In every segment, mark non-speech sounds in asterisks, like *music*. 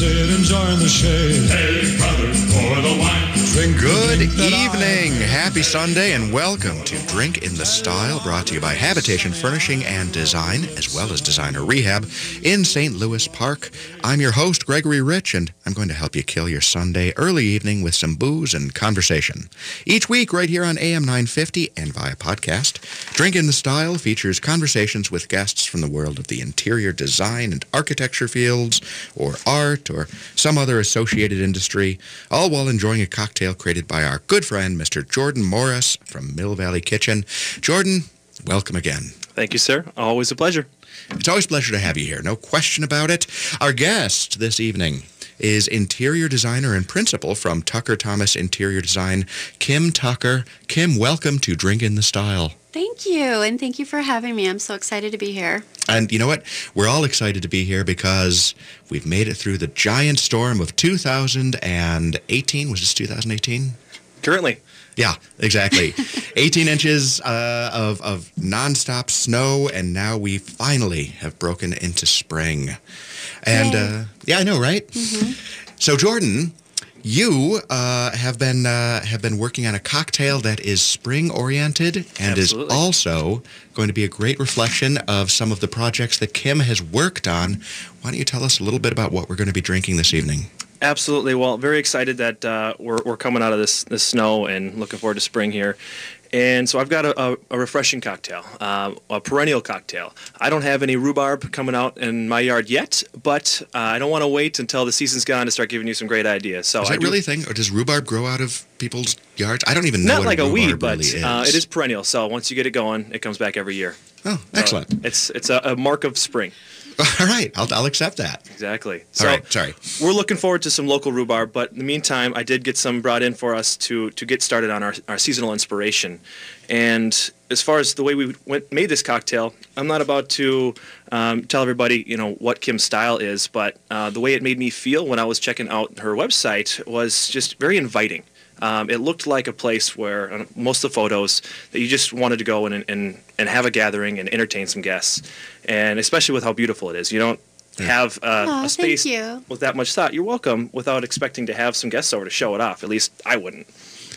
sit, enjoying the shade. Hey, Good drink that I- evening. Happy Sunday and welcome to Drink in the Style brought to you by Habitation Furnishing and Design as well as Designer Rehab in St. Louis Park. I'm your host Gregory Rich and I'm going to help you kill your Sunday early evening with some booze and conversation. Each week right here on AM 950 and via podcast, Drink in the Style features conversations with guests from the world of the interior design and architecture fields or art or some other associated industry, all while enjoying a cocktail created by our good friend, Mr. Jordan Morris from Mill Valley Kitchen. Jordan, welcome again. Thank you, sir. Always a pleasure. It's always a pleasure to have you here, no question about it. Our guest this evening is interior designer and principal from Tucker Thompson Interior Design, Kim Tucker. Kim, welcome to Drink in the Style. Thank you, and thank you for having me. I'm so excited to be here. And you know what? We're all excited to be here because we've made it through the giant storm of 2018. Was this 2018? Currently, Yeah, exactly. *laughs* 18 inches uh, of, of nonstop snow, and now we finally have broken into spring. And uh, yeah, I know, right? So, Jordan, you uh, have been uh, have been working on a cocktail that is spring oriented and Absolutely. is also going to be a great reflection of some of the projects that Kim has worked on. Why don't you tell us a little bit about what we're going to be drinking this evening? Absolutely. Well, very excited that uh, we're, we're coming out of this, this snow and looking forward to spring here. And so I've got a, a, a refreshing cocktail, uh, a perennial cocktail. I don't have any rhubarb coming out in my yard yet, but uh, I don't want to wait until the season's gone to start giving you some great ideas. So Is I that do- really a thing, or does rhubarb grow out of people's yards? I don't even know not like a rhubarb weed, but really uh, it is perennial. So once you get it going, it comes back every year. Oh, So excellent. It's it's a, a mark of spring. *laughs* All right, I'll, I'll accept that. Exactly. All So right, sorry. we're looking forward to some local rhubarb, but in the meantime, I did get some brought in for us to to get started on our, our seasonal inspiration. And as far as the way we went, made this cocktail, I'm not about to um, tell everybody, you know, what Kim's style is, but uh, the way it made me feel when I was checking out her website was just very inviting. Um, it looked like a place where uh, most of the photos that you just wanted to go in and, and, and have a gathering and entertain some guests, and especially with how beautiful it is. You don't have uh, Aw, a space with that much thought. You're welcome without expecting to have some guests over to show it off. At least I wouldn't.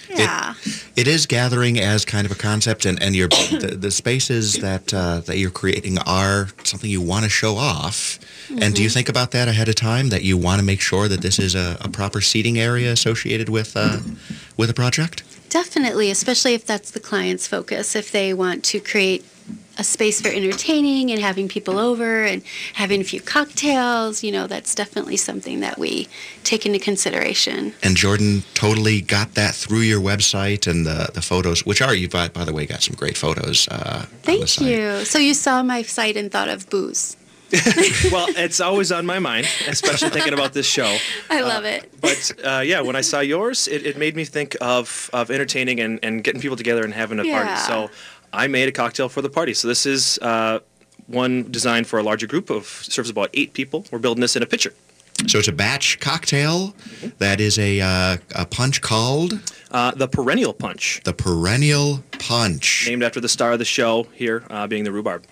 Yeah. It is gathering as kind of a concept, and, and your *coughs* the, the spaces that uh, that you're creating are something you want to show off. And do you think about that ahead of time? That you want to make sure that this is a, a proper seating area associated with uh, with a project? Definitely, especially if that's the client's focus. If they want to create a space for entertaining and having people over and having a few cocktails, you know, that's definitely something that we take into consideration. And Jordan totally got that through your website and the, the photos, which are you by, by the way got some great photos. Uh, on the Thank site. you. So you saw my site and thought of booze. *laughs* well, it's always on my mind, especially thinking about this show. *laughs* I love it. But uh, yeah, when I saw yours, it, it made me think of, of entertaining and, and getting people together and having a Yeah. party. So I made a cocktail for the party. So this is uh, one designed for a larger group of serves about eight people. We're building this in a pitcher. So it's a batch cocktail that is a uh, a punch called Uh, the perennial punch, the Perennial Punch. named after the star of the show here, uh, being the rhubarb.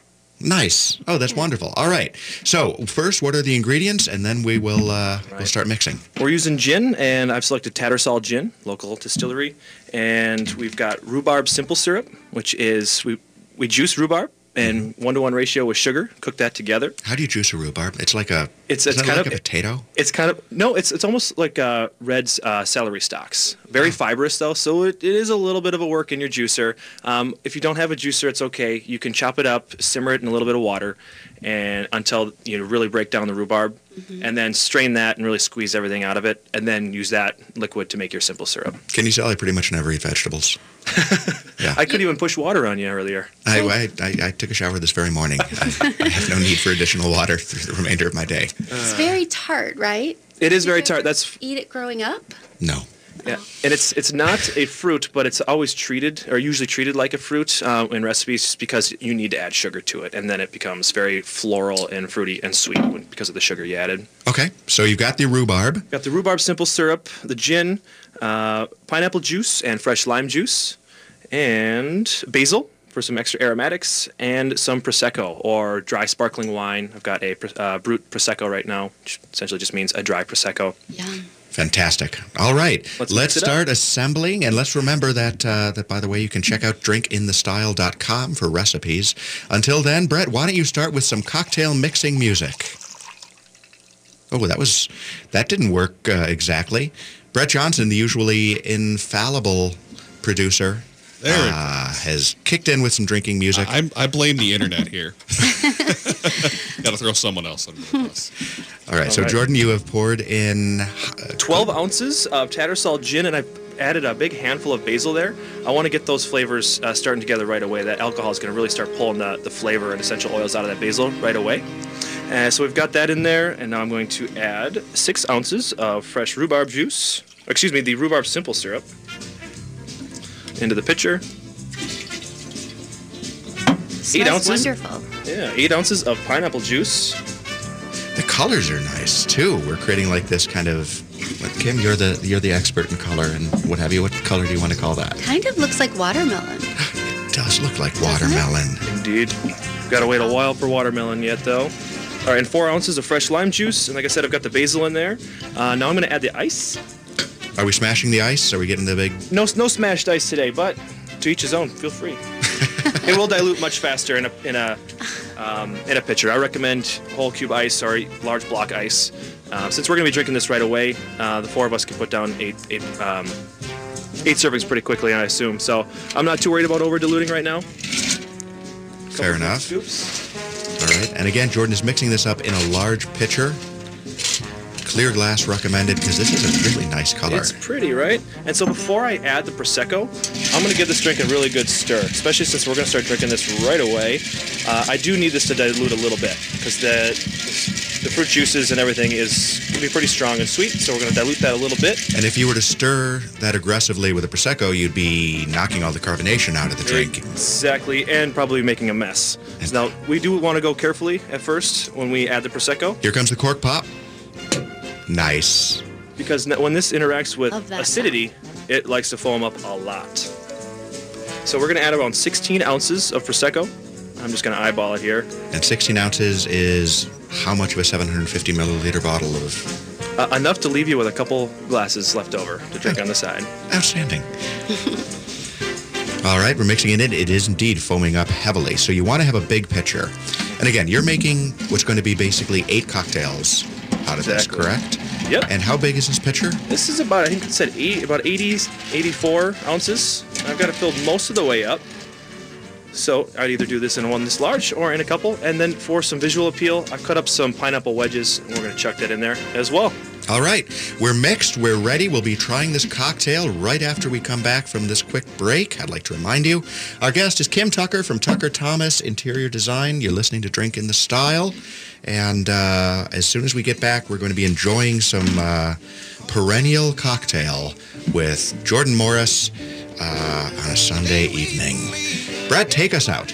Nice. Oh, that's wonderful. All right. So first, what are the ingredients, and then we will uh, we'll start mixing. We're using gin, and I've selected Tattersall Gin, local distillery, and we've got rhubarb simple syrup, which is we we juice rhubarb and one to one ratio with sugar, cook that together. How do you juice a rhubarb? It's like a It's- it's kind like of- a potato. It's kind of no, it's it's almost like uh, Red's uh, celery stalks. Very fibrous though, so it, it is a little bit of a work in your juicer. Um, if you don't have a juicer, it's okay. You can chop it up, simmer it in a little bit of water, and until you really break down the rhubarb, Mm-hmm. and then strain that and really squeeze everything out of it, and then use that liquid to make your simple syrup. Can you tell I pretty much never eat vegetables? *laughs* yeah. I could even push water on you earlier. I, I, I, I took a shower this very morning. I, I have no need for additional water through the remainder of my day. It's very tart, right? It is very Did you tart. That's eat it growing up. No. Yeah, and it's it's not a fruit, but it's always treated or usually treated like a fruit uh, in recipes just because you need to add sugar to it, and then it becomes very floral and fruity and sweet when, because of the sugar you added. Okay. So you've got the rhubarb. Got the rhubarb simple syrup, the gin, uh, pineapple juice, and fresh lime juice, and basil, for some extra aromatics, and some prosecco or dry sparkling wine. I've got a uh, brut prosecco right now, which essentially just means a dry prosecco. Yum. Fantastic. All right, Let's let's, mix up. start assembling, and let's remember that uh, that by the way, you can check out drinkinthestyle.com for recipes. Until then, Brett, why don't you start with some cocktail mixing music? Oh, that was that didn't work uh, exactly. Brett Johnson, the usually infallible producer, There uh, has kicked in with some drinking music. I, I blame the internet here. *laughs* *laughs* *laughs* Got to throw someone else under the bus. *laughs* All right, so All right. Jordan, you have poured in uh, 12 ounces of Tattersall gin, and I've added a big handful of basil there. I want to get those flavors uh, starting together right away. That alcohol is going to really start pulling the, the flavor and essential oils out of that basil right away. Uh, so we've got that in there, and now I'm going to add six ounces of fresh rhubarb juice. Excuse me, the rhubarb simple syrup into the pitcher. Eight ounces. Wonderful. Yeah, eight ounces of pineapple juice. The colors are nice too. We're creating like this kind of. Kim, you're the you're the expert in color and what have you. What color do you want to call that? Kind of looks like watermelon. *gasps* It does look like Doesn't it? watermelon. Indeed. Got to wait a while for watermelon yet, though. All right, and four ounces of fresh lime juice. And like I said, I've got the basil in there. Uh, now I'm going to add the ice. Are we smashing the ice? Are we getting the big? No, no smashed ice today, but to each his own. Feel free. *laughs* it will dilute much faster in a in a um, in a pitcher. I recommend whole cube ice or large block ice. Uh, since we're going to be drinking this right away, uh, the four of us can put down eight eight um, eight servings pretty quickly, I assume. So I'm not too worried about over diluting right now. Fair enough. Scoops. All right. And again, Jordan is mixing this up in a large pitcher. Clear glass recommended because this is a really nice color. It's pretty, right? And so before I add the prosecco, I'm going to give this drink a really good stir, especially since we're going to start drinking this right away. Uh, I do need this to dilute a little bit because the the fruit juices and everything is going to be pretty strong and sweet. So we're going to dilute that a little bit. And if you were to stir that aggressively with a prosecco, you'd be knocking all the carbonation out of the drink. Exactly, and probably making a mess. Now we do want to go carefully at first when we add the prosecco Here comes the cork pop. Nice. because when this interacts with Love that acidity, it likes to foam up a lot. So we're going to add around 16 ounces of prosecco. I'm just going to eyeball it here. And 16 ounces is how much of a 750 milliliter bottle of Uh, enough to leave you with a couple glasses left over to drink on the side. *laughs* outstanding? All right, we're mixing it in. It is indeed foaming up heavily. So you want to have a big pitcher. And again, you're making what's going to be basically eight cocktails of Exactly. correct? Yep. And how big is this pitcher? This is about, I think it said eight, about 80, 84 ounces. I've got it filled most of the way up. So I'd either do this in one this large or in a couple. And then for some visual appeal, I've cut up some pineapple wedges and we're going to chuck that in there as well. All right, we're mixed, we're ready. We'll be trying this cocktail right after we come back from this quick break. I'd like to remind you, our guest is Kim Tucker from Tucker Thompson Interior Design. You're listening to Drink in the Style. And uh, as soon as we get back, we're going to be enjoying some uh, perennial cocktail with Jordan Morris uh, on a Sunday evening. Brett, take us out.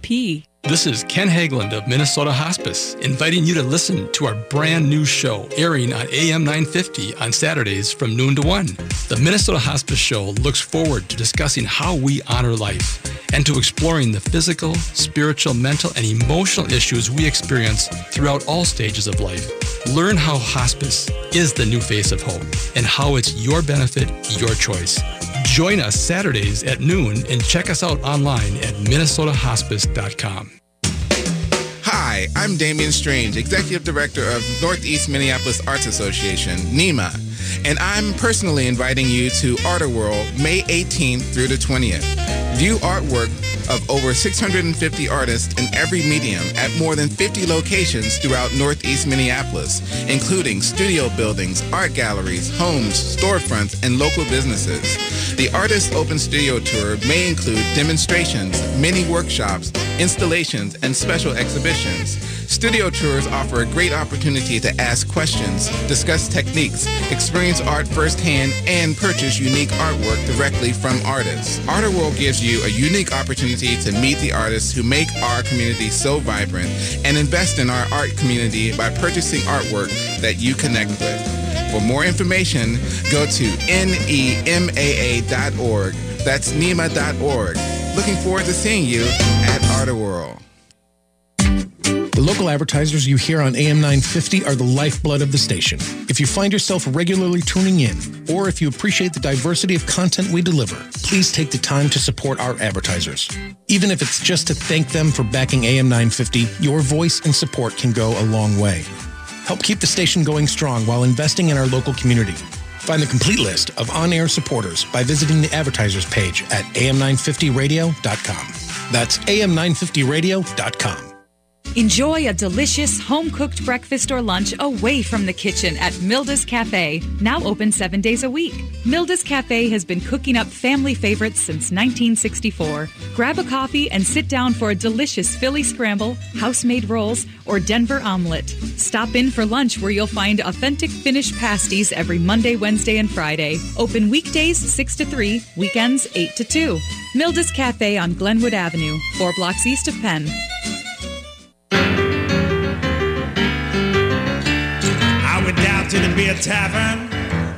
This is Ken Hageland of Minnesota Hospice, inviting you to listen to our brand new show airing on AM 950 on Saturdays from noon to 1. The Minnesota Hospice Show looks forward to discussing how we honor life and to exploring the physical, spiritual, mental, and emotional issues we experience throughout all stages of life. Learn how hospice is the new face of hope and how it's your benefit, your choice. Join us Saturdays at noon and check us out online at minnesotahospice.com. Hi, I'm Damian Strange, Executive Director of Northeast Minneapolis Arts Association, NEMA. and I'm personally inviting you to Art-A-Whirl May 18th through the 20th. View artwork of over 650 artists in every medium at more than 50 locations throughout Northeast Minneapolis, including studio buildings, art galleries, homes, storefronts, and local businesses. The Artist Open Studio Tour may include demonstrations, mini workshops, installations, and special exhibitions. Studio tours offer a great opportunity to ask questions, discuss techniques, experience art firsthand, and purchase unique artwork directly from artists. Art-A-Whirl gives you a unique opportunity to meet the artists who make our community so vibrant and invest in our art community by purchasing artwork that you connect with. For more information, go to nemaa.org. That's nema.org. Looking forward to seeing you at Art-A-Whirl. The local advertisers you hear on AM 950 are the lifeblood of the station. If you find yourself regularly tuning in, or if you appreciate the diversity of content we deliver, please take the time to support our advertisers. Even if it's just to thank them for backing AM 950, your voice and support can go a long way. Help keep the station going strong while investing in our local community. Find the complete list of on-air supporters by visiting the advertisers page at am950radio.com. That's am950radio.com. Enjoy a delicious home cooked breakfast or lunch away from the kitchen at Milda's Cafe, now open seven days a week. Milda's Cafe has been cooking up family favorites since 1964. Grab a coffee and sit down for a delicious Philly scramble, house made rolls, or Denver omelet. Stop in for lunch where you'll find authentic Finnish pasties every Monday, Wednesday, and Friday. Open weekdays 6 to 3, weekends 8 to 2. Milda's Cafe on Glenwood Avenue, four blocks east of Penn. To the beer tavern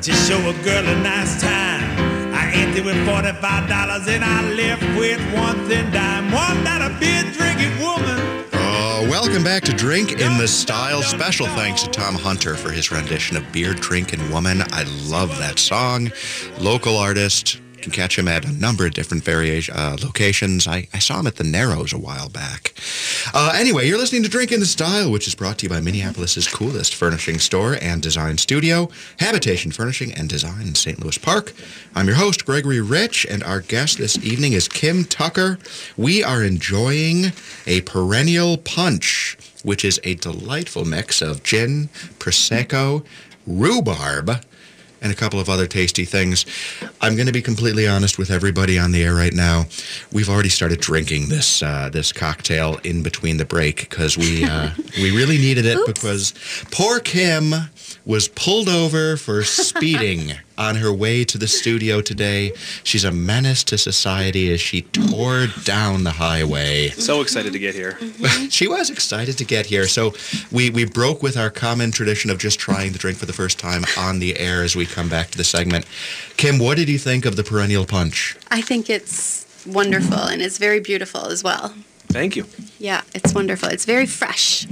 to show a girl a nice time. I emptied with forty-five dollars and I left with one thin dime. One that a beer drinking woman. Oh, welcome back to Drink in the Style. Special thanks to Tom Hunter for his rendition of Beer Drinking Woman. I love that song. Local artist. Can catch him at a number of different variation uh, locations. I, I saw him at the Narrows a while back. Uh, anyway, you're listening to Drink in the Style, which is brought to you by Minneapolis's coolest furnishing store and design studio, Habitation Furnishing and Design in St. Louis Park. I'm your host, Gregory Rich, and our guest this evening is Kim Tucker. We are enjoying a perennial punch, which is a delightful mix of gin, prosecco, rhubarb, and a couple of other tasty things. I'm going to be completely honest with everybody on the air right now. We've already started drinking this uh, this cocktail in between the break because we uh, *laughs* we really needed it because poor Kim was pulled over for *laughs* speeding on her way to the studio today. She's a menace to society as she tore down the highway. So excited to get here. *laughs* she was excited to get here. So we, we broke with our common tradition of just trying the drink for the first time on the air as we come back to the segment. Kim, what did you think of the perennial punch? I think it's wonderful and it's very beautiful as well. Thank you. Yeah, it's wonderful. It's very fresh.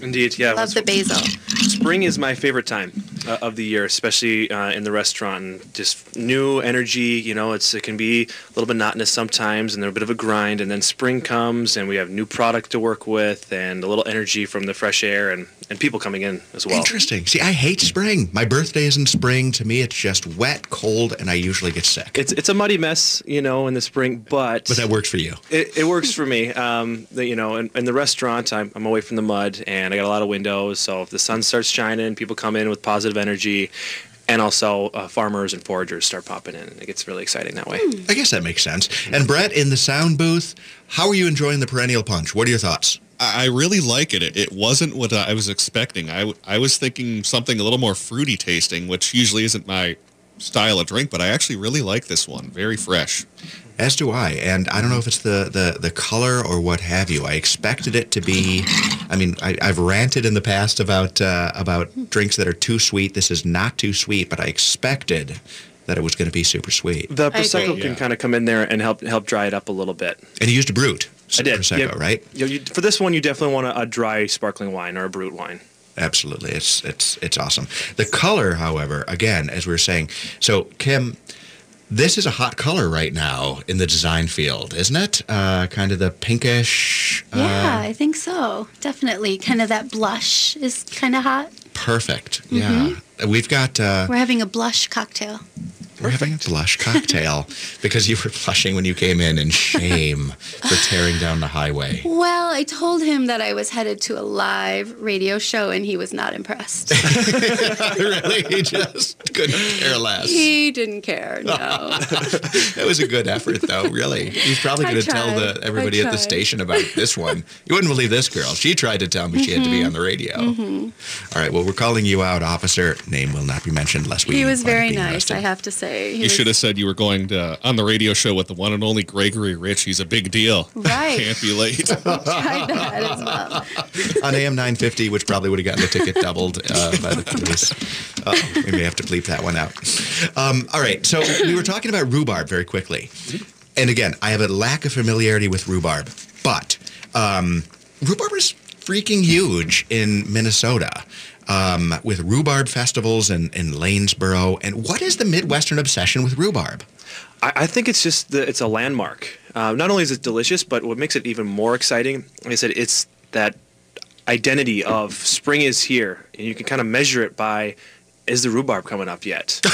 Indeed, yeah. Love the basil. Spring is my favorite time uh, of the year, especially uh, in the restaurant. And just new energy. You know, it's it can be a little monotonous sometimes, and they're a bit of a grind. And then spring comes, and we have new product to work with, and a little energy from the fresh air, and and people coming in as well. Interesting. See, I hate spring. My birthday is in spring. To me, it's just wet, cold, and I usually get sick. It's it's a muddy mess, you know, in the spring, but But that works for you. it, it works for me. Um, the, you know, in, in the restaurant, I'm, I'm away from the mud, and I got a lot of windows. So if the sun starts shining, people come in with positive energy, and also uh, farmers and foragers start popping in, and it gets really exciting that way. I guess that makes sense. And Brett, in the sound booth, how are you enjoying the perennial punch? What are your thoughts? I I really like it. It, it wasn't what I was expecting. I, w- I was thinking something a little more fruity tasting, which usually isn't my style of drink, but I actually really like this one. Very fresh. As do I, and I don't know if it's the, the, the color or what have you. I expected it to be. I mean, I, I've ranted in the past about uh, about drinks that are too sweet. This is not too sweet, but I expected that it was going to be super sweet. The I prosecco agree. can kind of come in there and help help dry it up a little bit. And you used a brut I did. prosecco, yeah. right? You you, for this one, you definitely want a, a dry sparkling wine or a brut wine. Absolutely, it's it's it's awesome. The color, however, again, as we were saying, so Kim, this is a hot color right now in the design field, isn't it? Uh, kind of the pinkish. Yeah, Uh, I think so. Definitely. Kind of that blush is kind of hot. perfect. Yeah. We've got, uh, We're having a blush cocktail. We're having a blush cocktail *laughs* because you were blushing when you came in in shame for tearing down the highway. Well, I told him that I was headed to a live radio show, and he was not impressed. *laughs* really? He just couldn't care less. he didn't care. No. *laughs* That was a good effort, though, really. He's probably going to tell the everybody at the station about this one. You wouldn't believe this girl. She tried to tell me she had to be Mhm. on the radio. Mhm. All right, well, we're calling you out, officer. Name will not be mentioned lest we He was very nice, arrested. I have to say. He You was- should have said you were going to on the radio show with the one and only Gregory Rich. He's a big deal. *laughs* Right. Can't be late. *laughs* tried that as well. on AM 950, which probably would have gotten the ticket doubled uh, by the police. Uh, we may have to bleep that one out. Um, all right, so we were talking about rhubarb very quickly. And again, I have a lack of familiarity with rhubarb, but um, rhubarb is freaking huge in Minnesota. Um, with rhubarb festivals in, in Lanesboro. And what is the Midwestern obsession with rhubarb? I, I think it's just the, it's a landmark. Uh, not only is it delicious, but what makes it even more exciting, like I said, it's that identity of spring is here, and you can kind of measure it by is the rhubarb coming up yet? *laughs*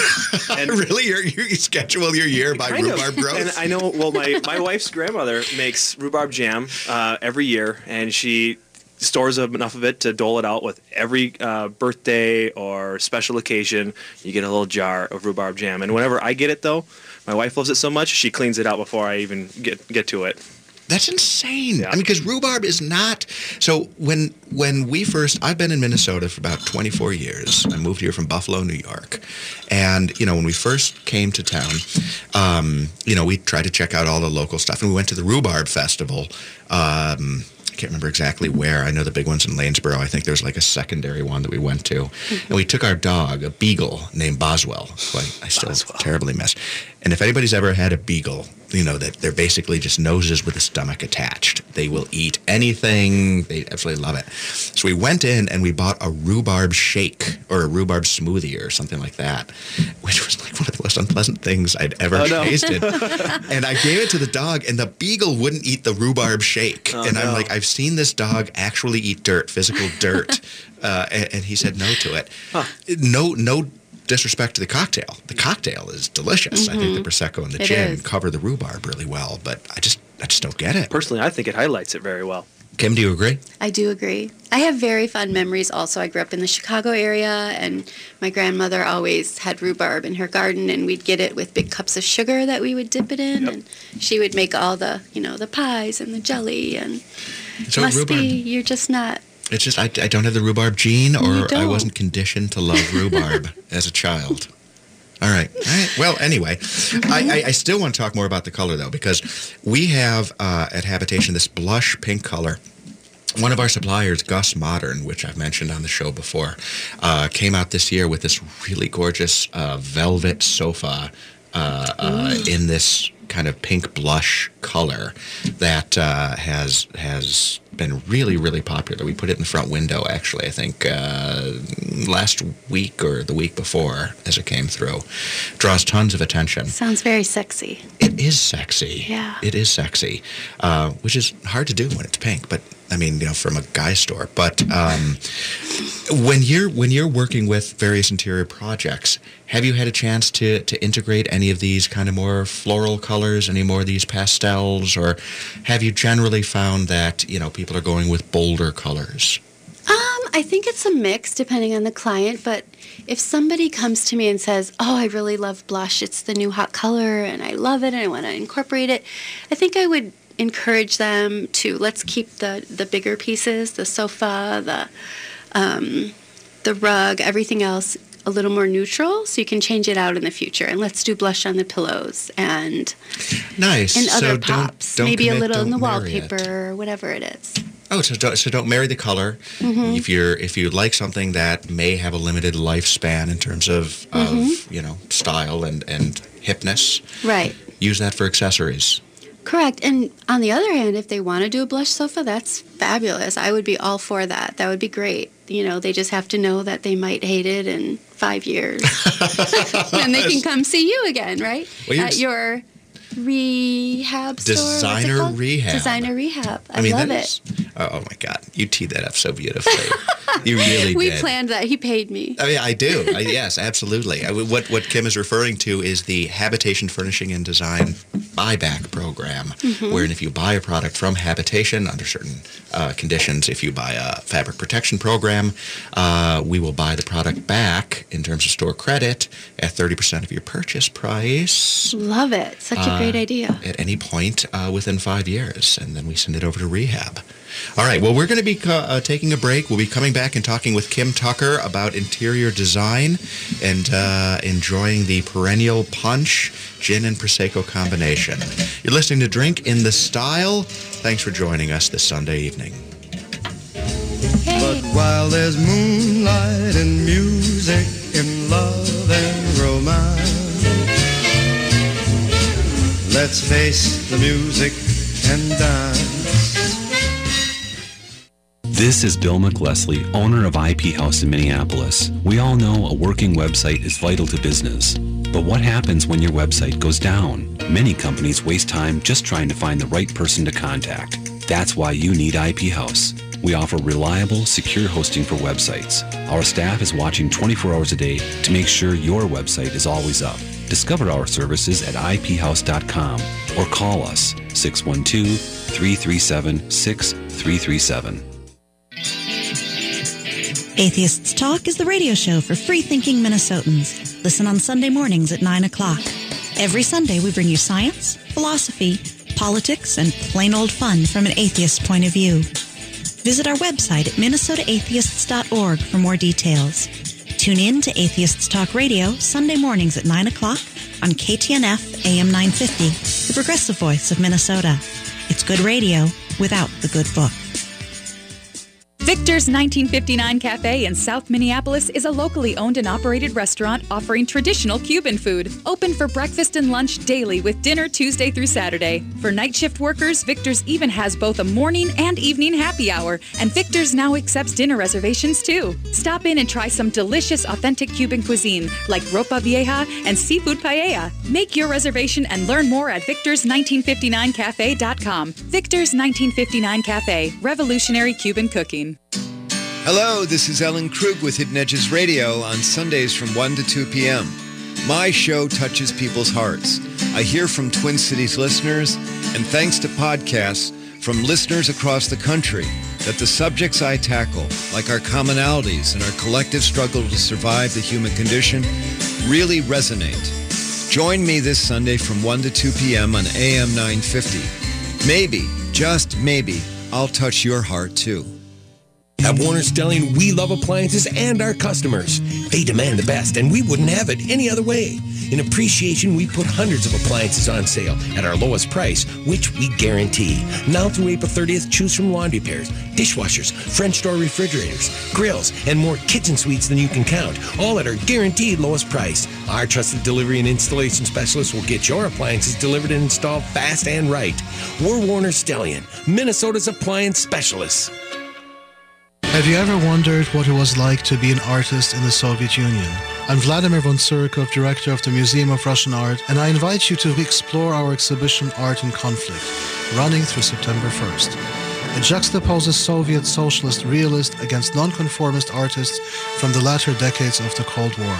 And really, you you schedule your year by Kind of. rhubarb growth? And I know, well, my, my wife's grandmother makes rhubarb jam uh, every year, and she stores up enough of it to dole it out with every uh, birthday or special occasion. You get a little jar of rhubarb jam, and whenever I get it, though, my wife loves it so much she cleans it out before I even get get to it. That's insane. Yeah. I mean, because rhubarb is not. So when when we first, I've been in Minnesota for about 24 years. I moved here from Buffalo, New York, and you know when we first came to town, um, you know we tried to check out all the local stuff, and we went to the rhubarb festival. Um, I can't remember exactly where. I know the big ones in Lanesboro. I think there's like a secondary one that we went to. And we took our dog, a beagle named Boswell, who I, I still terribly miss. And if anybody's ever had a beagle, you know that they're basically just noses with a stomach attached. They will eat anything. They absolutely love it. So we went in and we bought a rhubarb shake or a rhubarb smoothie or something like that, which was like one of the most unpleasant things I'd ever Oh, no. tasted. *laughs* and I gave it to the dog, and the beagle wouldn't eat the rhubarb shake. Oh, and I'm no. like, I've seen this dog actually eat dirt, physical dirt, *laughs* uh, and, and he said no to it. No, no disrespect to the cocktail. The cocktail is delicious. I think the mm-hmm. prosecco and the It gin is. cover the rhubarb really well, but I just, I just don't get it. Personally, I think it highlights it very well. Kim, do you agree? I do agree. I have very fond memories also. I grew up in the Chicago area, and my grandmother always had rhubarb in her garden, and we'd get it with big cups of sugar that we would dip it in, and she would make all the, you know, the pies and the jelly, and So must rhubarb, be you're just not. It's just I, I don't have the rhubarb gene, or I wasn't conditioned to love rhubarb *laughs* as a child. All right. All right. Well, anyway, I, I, I still want to talk more about the color though, because we have uh, at Habitation this blush pink color. One of our suppliers, Gus Modern, which I've mentioned on the show before, uh, came out this year with this really gorgeous uh, velvet sofa uh, uh, in this kind of pink blush color that uh, has has been really really popular. We put it in the front window actually. I think uh, last week or the week before as it came through. Draws tons of attention. Sounds very sexy. It is sexy. Yeah. It is sexy, uh, which is hard to do when it's pink. But I mean, you know, from a guy store. But um, when you're when you're working with various interior projects, have you had a chance to to integrate any of these kind of more floral colors, any more of these pastels, or have you generally found that you know people are going with bolder colors? Um, I think it's a mix depending on the client, but if somebody comes to me and says, "Oh, I really love blush. It's the new hot color and I love it and I want to incorporate it." I think I would encourage them to let's keep the the bigger pieces, the sofa, the um, the rug, everything else a little more neutral so you can change it out in the future and let's do blush on the pillows and Nice. and other so don't, pops don't maybe a little in the don't it. wallpaper or whatever it is Oh, so don't, so don't marry the color. Mhm. If you're if you like something that may have a limited lifespan in terms of, of Mhm. you know style and and hipness, right use that for accessories. Correct. And on the other hand, if they want to do a blush sofa, that's fabulous. I would be all for that. That would be great. You know, they just have to know that they might hate it in five years. *laughs* and they can come see you again, right? Well, At your rehab store. Designer called? Rehab. Designer rehab. I, mean, love it. oh, oh my God, you teed that up so beautifully. *laughs* you really we did. planned that. He paid me. Oh, I mean, I do. I, yes, absolutely. I, what what Kim is referring to is the Habitation Furnishing and Design buyback program, Mhm. wherein if you buy a product from Habitation under certain uh, conditions, if you buy a fabric protection program, uh, we will buy the product back in terms of store credit at 30% of your purchase price. Love it. Such a Uh, great idea. At any point uh, within five years, and then we send it over to rehab. All right. Well, we're going to be uh, taking a break. We'll be coming back and talking with Kim Tucker about interior design and uh, enjoying the perennial punch gin and prosecco combination. You're listening to Drink in the Style. Thanks for joining us this Sunday evening. But while there's moonlight and music and love and romance, let's face the music and dance. This is Bill McLesley, owner of IP House in Minneapolis. We all know a working website is vital to business. But what happens when your website goes down? Many companies waste time just trying to find the right person to contact. That's why you need IP House. We offer reliable, secure hosting for websites. Our staff is watching 24 hours a day to make sure your website is always up. Discover our services at iphouse.com or call us 612 337 6337. Atheists Talk is the radio show for free-thinking Minnesotans. Listen on Sunday mornings at 9 o'clock. Every Sunday we bring you science, philosophy, politics, and plain old fun from an atheist point of view. Visit our website at minnesotaatheists.org for more details. Tune in to Atheists Talk Radio Sunday mornings at 9 o'clock on KTNF AM 950, the progressive voice of Minnesota. It's good radio without the good book. Victor's 1959 Cafe in South Minneapolis is a locally owned and operated restaurant offering traditional Cuban food. Open for breakfast and lunch daily with dinner Tuesday through Saturday. For night shift workers, Victor's even has both a morning and evening happy hour, and Victor's now accepts dinner reservations too. Stop in and try some delicious authentic Cuban cuisine like ropa vieja and seafood paella. Make your reservation and learn more at victors1959cafe.com. Victor's 1959 Cafe, revolutionary Cuban cooking. Hello, this is Ellen Krug with Hidden Edges Radio on Sundays from 1 to 2 p.m. My show touches people's hearts. I hear from Twin Cities listeners, and thanks to podcasts from listeners across the country, that the subjects I tackle, like our commonalities and our collective struggle to survive the human condition, really resonate. Join me this Sunday from 1 to 2 p.m. on AM 950. Maybe, just maybe, I'll touch your heart too. At Warners' Stellian, we love appliances and our customers. They demand the best, and we wouldn't have it any other way. In appreciation, we put hundreds of appliances on sale at our lowest price, which we guarantee. Now through April 30th, choose from laundry pairs, dishwashers, French door refrigerators, grills, and more kitchen suites than you can count, all at our guaranteed lowest price. Our trusted delivery and installation specialists will get your appliances delivered and installed fast and right. We're Warners' Stellian, Minnesota's appliance specialists. Have you ever wondered what it was like to be an artist in the Soviet Union? I'm Vladimir von Tsurikov, director of the Museum of Russian Art, and I invite you to explore our exhibition Art and Conflict, running through September 1st. It juxtaposes Soviet socialist realist against nonconformist artists from the latter decades of the Cold War.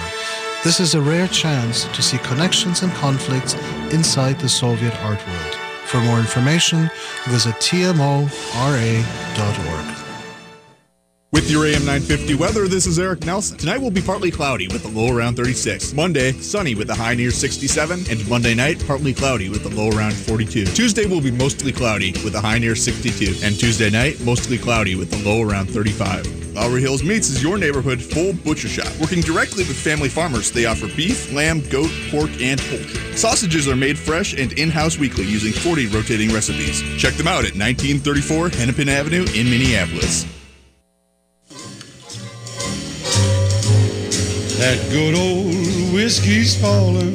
This is a rare chance to see connections and conflicts inside the Soviet art world. For more information, visit tmora.org. With your AM 950 weather, this is Eric Nelson. Tonight will be partly cloudy with a low around 36. Monday, sunny with a high near 67. And Monday night, partly cloudy with a low around 42. Tuesday will be mostly cloudy with a high near 62. And Tuesday night, mostly cloudy with a low around 35. Lowry Hills Meats is your neighborhood full butcher shop. Working directly with family farmers, they offer beef, lamb, goat, pork, and poultry. Sausages are made fresh and in-house weekly using 40 rotating recipes. Check them out at 1934 Hennepin Avenue in Minneapolis. That good old whiskey's falling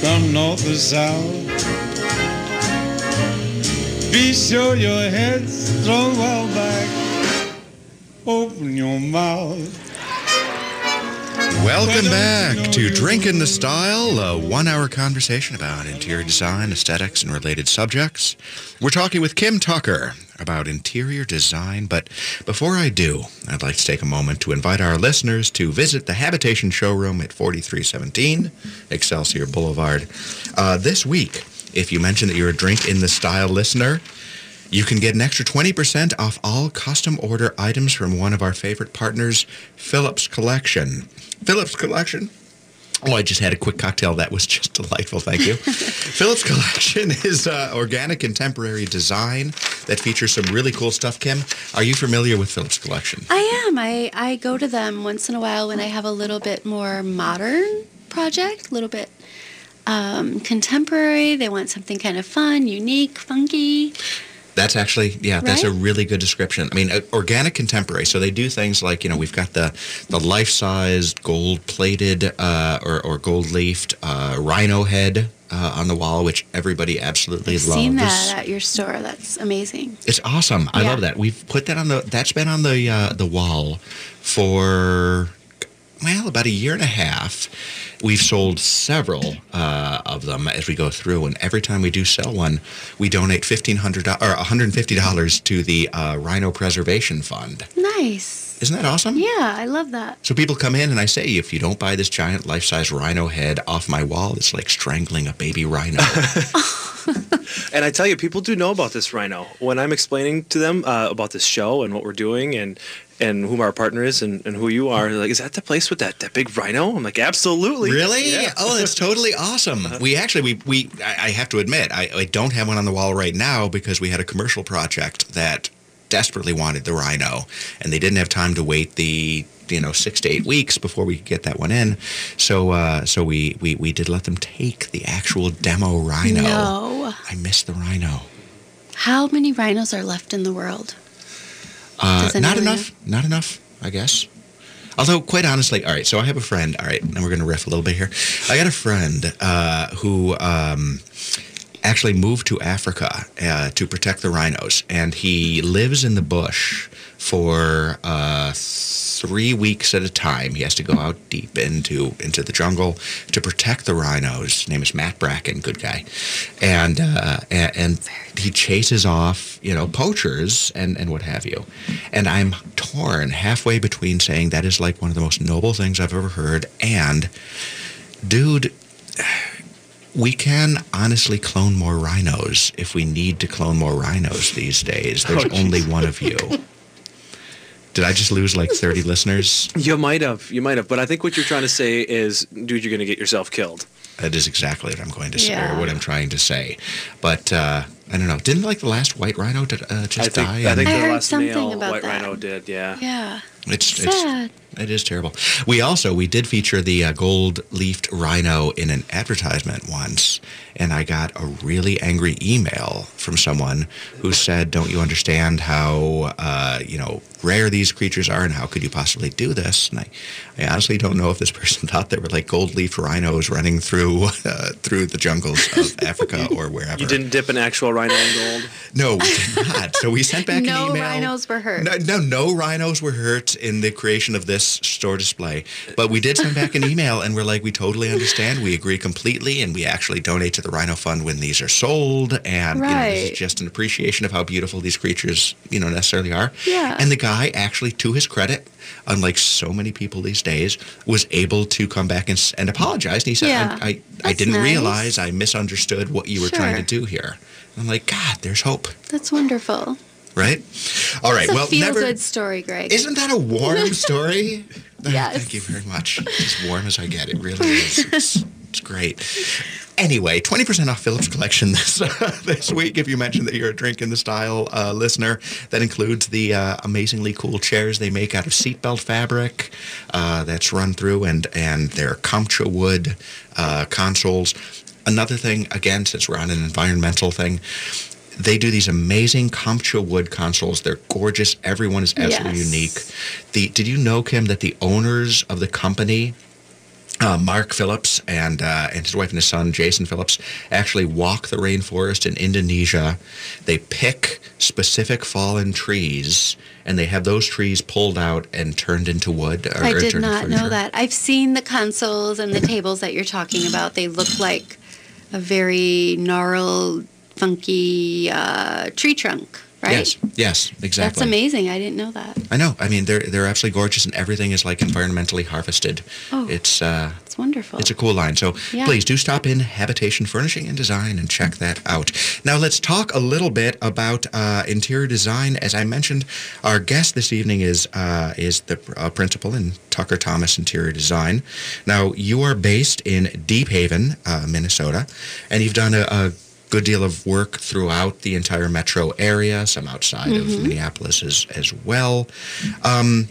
from north to south. Be sure your head's thrown well back. Open your mouth. Welcome back to Drinkin' the Style, a one-hour conversation about interior design, aesthetics, and related subjects. We're talking with Kim Tucker about interior design, but before I do, I'd like to take a moment to invite our listeners to visit the Habitation Showroom at 4317 Excelsior Boulevard. Uh, this week, if you mention that you're a Drink in the Style listener, you can get an extra 20% off all custom order items from one of our favorite partners, Phillips Collection. Phillips Collection. Oh, I just had a quick cocktail. That was *laughs* just delightful. Thank you. *laughs* Phillips Collection *laughs* is uh, organic contemporary design that features some really cool stuff. Kim, are you familiar with Phillips Collection? I am. I, I go to them once in a while when I have a little bit more modern project, a little bit um, contemporary. They want something kind of fun, unique, funky. That's actually, yeah, that's a really good description. I mean, uh, organic contemporary. So they do things like, you know, we've got the the life size gold plated uh, or, or gold leafed uh, rhino head uh, on the wall, which everybody absolutely I've loves. seen that at your store. That's amazing. It's awesome. I Yeah. love that. We've put that on the. That's been on the uh, the wall for well about a year and a half. We've sold several uh, of them as we go through, and every time we do sell one, we donate fifteen hundred or one hundred and fifty dollars to the uh, Rhino Preservation Fund. Nice. Isn't that awesome? Yeah, I love that. So people come in and I say, if you don't buy this giant life-size rhino head off my wall, it's like strangling a baby rhino. *laughs* *laughs* And I tell you, people do know about this rhino. When I'm explaining to them uh, about this show and what we're doing and and who our partner is and, and who you are, they're like, is that the place with that, that big rhino? I'm like, absolutely. Really? Yeah. Oh, that's totally awesome. We actually, we, we I, I have to admit, I, I don't have one on the wall right now because we had a commercial project that desperately wanted the Rhino, and they didn't have time to wait the you know six to eight weeks before we could get that one in. So uh, so we, we we did let them take the actual demo Rhino. No. I missed the Rhino. How many rhinos are left in the world? Uh, not enough. Not enough, I guess. Although, quite honestly, all right. So I have a friend. All right, and we're going to riff a little bit here. I got a friend uh, who um, actually moved to Africa uh, to protect the rhinos, and he lives in the bush for uh, three weeks at a time. He has to go out deep into into the jungle to protect the rhinos. His name is Matt Bracken, good guy, and uh, and, and he chases off you know poachers and and what have you. And I'm torn halfway between saying that is like one of the most noble things I've ever heard, and dude. We can honestly clone more rhinos if we need to clone more rhinos these days. There's Oh, only one of you. *laughs* Did I just lose like 30 listeners? *laughs* You might have, you might have, but I think what you're trying to say is, dude, you're going to get yourself killed. That is exactly what I'm going to say, Yeah. or what I'm trying to say. But uh, I don't know. Didn't like the last white rhino to, uh, just I think, die? I think I the heard last something male about white that. rhino did, yeah. Yeah. It's Sad. it's it is terrible. We also we did feature the uh, gold leafed rhino in an advertisement once, and I got a really angry email from someone who said, "Don't you understand how uh, you know rare these creatures are, and how could you possibly do this?" And I, I honestly don't know if this *laughs* person thought they were like gold leafed rhinos running through *laughs* uh, through the jungles of *laughs* Africa or wherever. You didn't dip an actual rhino in gold? No, we did not. So we sent back no an email. No rhinos were hurt. No, no, no rhinos were hurt in the creation of this store display. But we did send back an email and we're like, we totally understand. We agree completely. And we actually donate to the Rhino Fund when these are sold. And you know, this is just an appreciation of how beautiful these creatures, you know, necessarily are. Yeah. And the guy actually, to his credit, unlike so many people these days, was able to come back and, and apologize. And he said, Yeah. I, I, I didn't nice. realize I misunderstood what you were trying to do here. I'm like, God, there's hope, That's wonderful. Right? All right. Well, feel never. good story, Greg. Isn't that a warm *laughs* story? Yes. Thank you very much. As warm as I get, it really is. It's, it's great. Anyway, 20% off Phillips Collection this *laughs* this week if you mention that you're a Drink in the Style uh, listener. That includes the uh, amazingly cool chairs they make out of seatbelt fabric uh, that's run through and, and their Chamcha wood uh, consoles. Another thing, again, since we're on an environmental thing, they do these amazing Chamcha wood consoles. They're gorgeous. Everyone is absolutely Yes. unique. The did you know, Kim, that the owners of the company uh, Mark Phillips and uh, and his wife and his son Jason Phillips actually walk the rainforest in Indonesia. They pick specific fallen trees and they have those trees pulled out and turned into wood. Or, I did not know that. I've seen the consoles and the tables that you're talking about. They look like a very gnarled, funky uh, tree trunk, right? Yes, yes, exactly. That's amazing. I didn't know that. I know. I mean, they're they're absolutely gorgeous, and everything is like environmentally harvested. Oh. It's uh, It's wonderful. It's a cool line. So Yeah. please do stop in Habitation Furnishing and Design and check that out. Now let's talk a little bit about uh, interior design. As I mentioned, our guest this evening is uh, is the uh, principal in Tucker Thompson Interior Design. Now you are based in Deephaven, uh, Minnesota, and you've done a, a good deal of work throughout the entire metro area, some outside of Mhm. Minneapolis as as well. Um,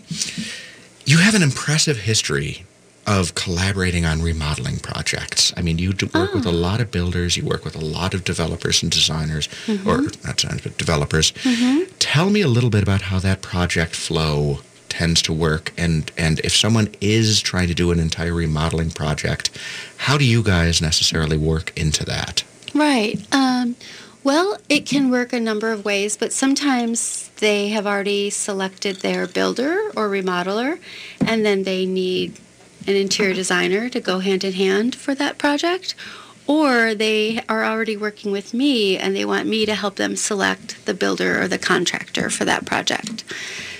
you have an impressive history of collaborating on remodeling projects. I mean, you do work with a lot of builders, you work with a lot of developers and designers, or Mhm. not designers, but developers. Mhm. Tell me a little bit about how that project flow tends to work and and if someone is trying to do an entire remodeling project how do you guys necessarily work into that Right. Um, well, it can work a number of ways, but sometimes they have already selected their builder or remodeler, and then they need an interior designer to go hand in hand for that project. Or they are already working with me and they want me to help them select the builder or the contractor for that project.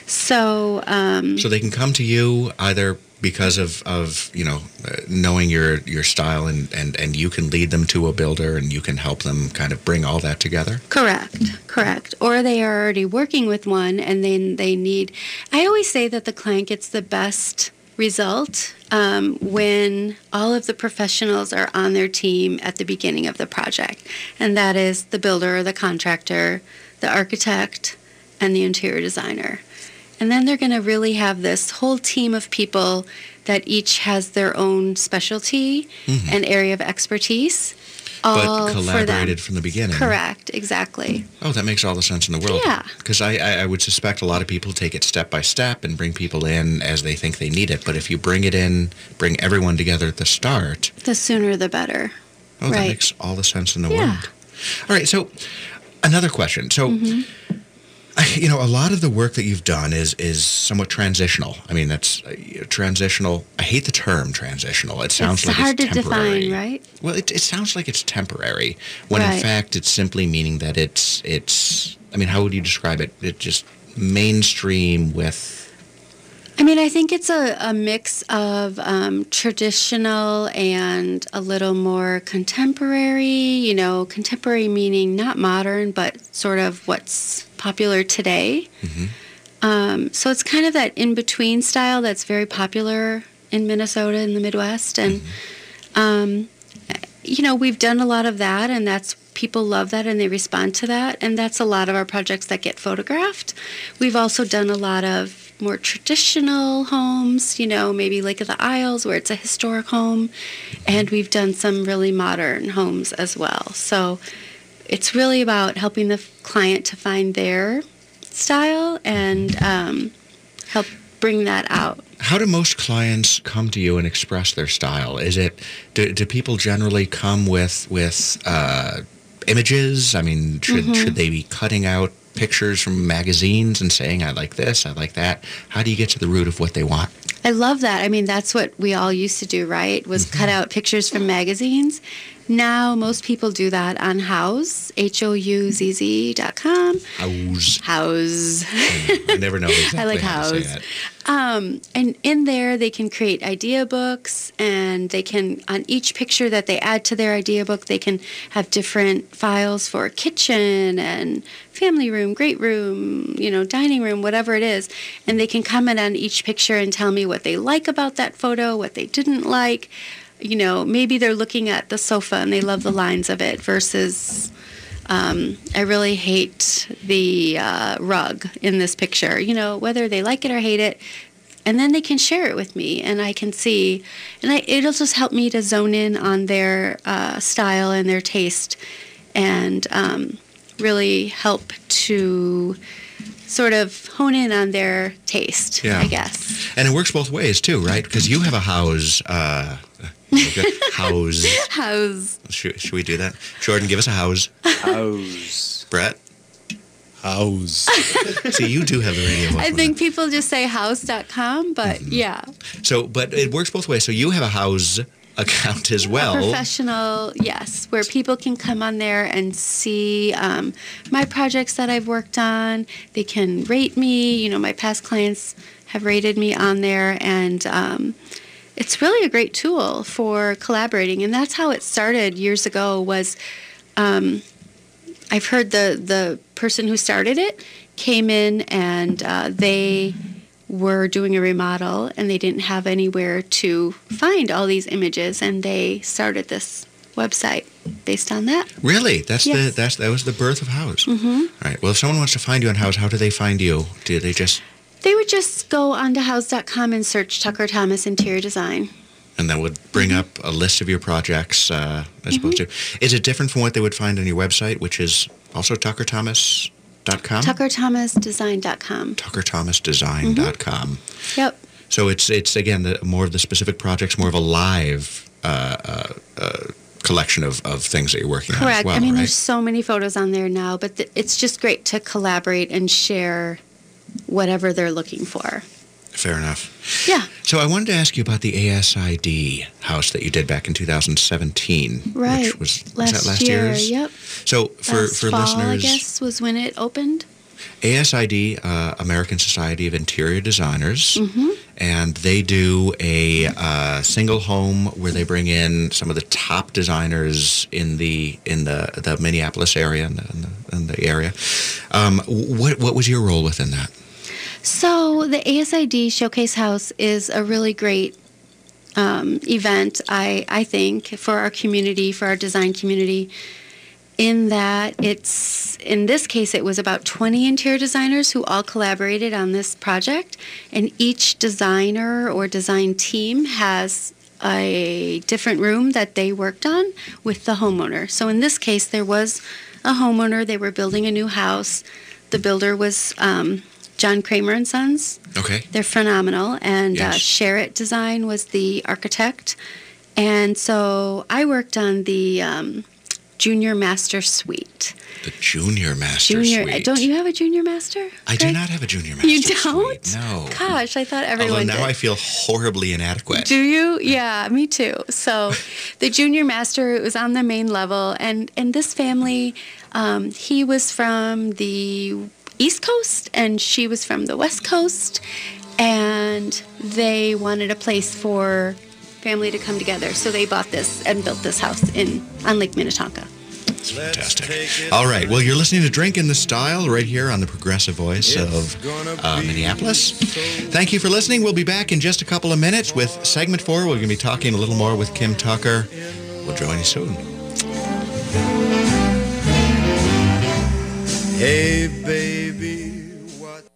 So, um, so they can come to you either because of, of you know knowing your your style and, and and you can lead them to a builder and you can help them kind of bring all that together Correct, correct. Or they are already working with one and then they need. I always say that the client gets the best result um, when all of the professionals are on their team at the beginning of the project. And that is the builder, the contractor, the architect, and the interior designer. And then they're going to really have this whole team of people that each has their own specialty Mhm. and area of expertise. All but collaborated from the beginning Correct, exactly. Oh, that makes all the sense in the world. Yeah. Because I, I, I would suspect a lot of people take it step by step and bring people in as they think they need it. But if you bring it in, bring everyone together at the start, The sooner the better. oh, that Right. makes all the sense in the Yeah. world. All right. So, another question. So, Mhm. You know, a lot of the work that you've done is is somewhat transitional. I mean, that's uh, transitional. I hate the term transitional. It sounds it's like hard it's to temporary. define, right? Well, it, it sounds like it's temporary when in fact it's simply meaning that it's it's. I mean, how would you describe it? It just mainstream with. I mean, I think it's a, a mix of um, traditional and a little more contemporary, you know, contemporary meaning not modern, but sort of what's popular today. Um, so it's kind of that in between style that's very popular in Minnesota in the Midwest. And, um, you know, we've done a lot of that, and that's people love that and they respond to that. And that's a lot of our projects that get photographed. We've also done a lot of more traditional homes, you know, maybe Lake of the Isles where it's a historic home. And we've done some really modern homes as well. So it's really about helping the client to find their style and um, help bring that out. How do most clients come to you and express their style? Is it do, do people generally come with with uh, images? I mean, should Mhm. should they be cutting out pictures from magazines and saying I like this, I like that? How do you get to the root of what they want? I love that. I mean, that's what we all used to do, right? Was mm-hmm. cut out pictures from magazines. Now, most people do that on Houzz, H-O-U-Z-Z dot com. Houzz. Houzz. I never know exactly *laughs* I like how to say Houzz. Um, and in there, they can create idea books, and they can, on each picture that they add to their idea book, they can have different files for kitchen and family room, great room, you know, dining room, whatever it is. And they can comment on each picture and tell me what they like about that photo, what they didn't like. You know, maybe they're looking at the sofa and they love the lines of it versus um, I really hate the uh, rug in this picture. You know, whether they like it or hate it, and then they can share it with me, and I can see, and I, it'll just help me to zone in on their uh, style and their taste, and um, really help to sort of hone in on their taste, Yeah. I guess. And it works both ways too, right? Because you have a Houzz. Uh, Houzz. *laughs* Houzz. Should, should we do that? Jordan, give us a Houzz. Houzz. Brett. Houzz. *laughs* See, you do have the radio. voice I for think people just say houzz.com, but Mm-hmm. yeah. So, but it works both ways. So you have a Houzz account as A well. professional, yes, where people can come on there and see um, my projects that I've worked on. They can rate me. You know, my past clients have rated me on there, and um, it's really a great tool for collaborating. And that's how it started years ago. Was um, I've heard the the person who started it came in and uh, they were doing a remodel and they didn't have anywhere to find all these images and they started this website based on that. Really? That's the that's that was the birth of Houzz. hmm All right. Well, if someone wants to find you on Houzz, how do they find you? Do they just They would just go onto houzz.com and search Tucker Thompson Interior Design. and that would bring up a list of your projects uh, as opposed to Mm-hmm. is it different from what they would find on your website, which is also tuckerthompson.com? TuckerThompsonDesign.com. tuckerthompsondesign.com. Yep. So it's it's again the, more of the specific projects, more of a live uh, uh, uh, collection of, of things that you're working on Correct. well, I mean, right? there's so many photos on there now, but th- it's just great to collaborate and share whatever they're looking for. Fair enough. Yeah. So I wanted to ask you about the ASID house that you did back in 2017, Right. which was, was last, that last year. year's? Yep. So for last for fall, listeners, I guess was when it opened. ASID, uh, American Society of Interior Designers, Mhm. and they do a uh, single home where they bring in some of the top designers in the in the, the Minneapolis area and the, in the, in the area. Um, what what was your role within that? So the ASID Showcase House is a really great um, event, I, I think, for our community, for our design community, in that it's, in this case, it was about 20 interior designers who all collaborated on this project, and each designer or design team has a different room that they worked on with the homeowner. So in this case, there was a homeowner, they were building a new house. The builder was um, John Kraemer and Sons. Okay. They're phenomenal. And uh, Sharratt Design was the architect. And so I worked on the um, Junior Master Suite. The Junior Master junior, Suite. Don't you have a Junior Master? I do not have a Junior Master You don't? No. Gosh, I thought everyone. Although now did. I feel horribly inadequate. Do you? Yeah, me too. So, the junior master it was on the main level, and and this family, um, he was from the East Coast, and she was from the West Coast, and they wanted a place for family to come together. So they bought this and built this house in on Lake Minnetonka. Fantastic. All right. Well, you're listening to Drink in the Style right here on the Progressive Voice of uh, Minneapolis. Thank you for listening. We'll be back in just a couple of minutes with segment four. We're going to be talking a little more with Kim Tucker. We'll join you soon. Hey, baby.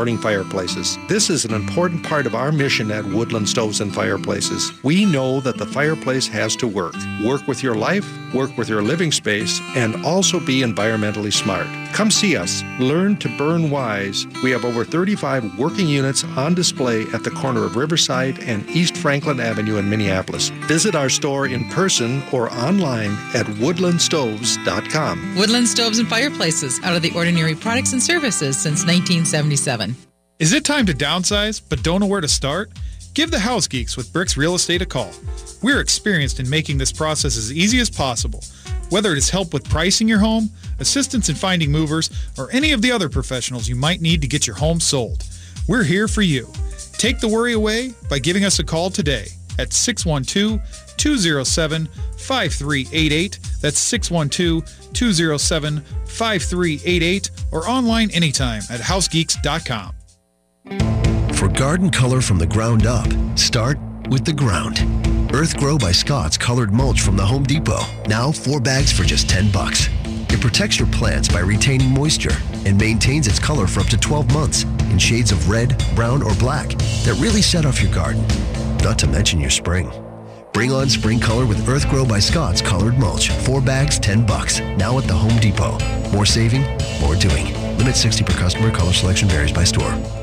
burning fireplaces. This is an important part of our mission at Woodland Stoves and Fireplaces. We know that the fireplace has to work. Work with your life, work with your living space, and also be environmentally smart. Come see us. Learn to burn wise. We have over 35 working units on display at the corner of Riverside and East Franklin Avenue in Minneapolis. Visit our store in person or online at woodlandstoves.com. Woodland Stoves and Fireplaces, out of the ordinary products and services since 1977. Is it time to downsize but don't know where to start? Give the House Geeks with Bricks Real Estate a call. We're experienced in making this process as easy as possible. Whether it is help with pricing your home, assistance in finding movers, or any of the other professionals you might need to get your home sold, we're here for you. Take the worry away by giving us a call today at 612 207 5388. That's 612 207 5388 or online anytime at housegeeks.com. For garden color from the ground up, start with the ground. Earthgro by Scott's colored mulch from the Home Depot. Now four bags for just 10 bucks. It protects your plants by retaining moisture and maintains its color for up to 12 months in shades of red, brown, or black that really set off your garden. Not to mention your spring. Bring on spring color with Earthgro by Scott's colored mulch. Four bags, 10 bucks. Now at the Home Depot. More saving, more doing. Limit 60 per customer. Color selection varies by store.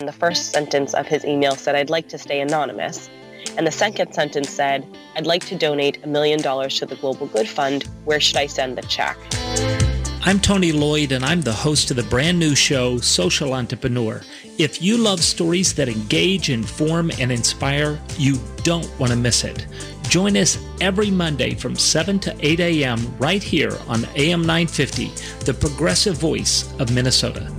The first sentence of his email said, I'd like to stay anonymous. And the second sentence said, I'd like to donate a million dollars to the Global Good Fund. Where should I send the check? I'm Tony Lloyd, and I'm the host of the brand new show, Social Entrepreneur. If you love stories that engage, inform, and inspire, you don't want to miss it. Join us every Monday from 7 to 8 a.m. right here on AM 950, the progressive voice of Minnesota.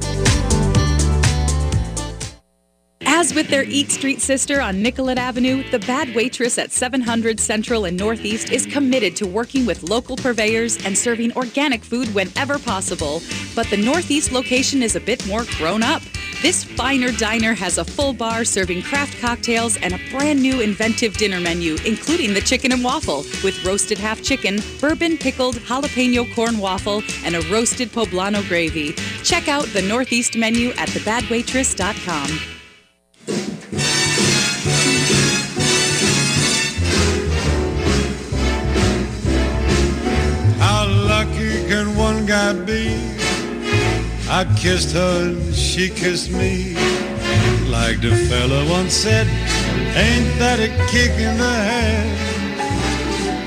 As with their Eat Street sister on Nicollet Avenue, the Bad Waitress at 700 Central and Northeast is committed to working with local purveyors and serving organic food whenever possible. But the Northeast location is a bit more grown up. This finer diner has a full bar serving craft cocktails and a brand new inventive dinner menu, including the chicken and waffle with roasted half chicken, bourbon pickled jalapeno corn waffle, and a roasted poblano gravy. Check out the Northeast menu at thebadwaitress.com. guy be? I kissed her and she kissed me. Like the fella once said, ain't that a kick in the head?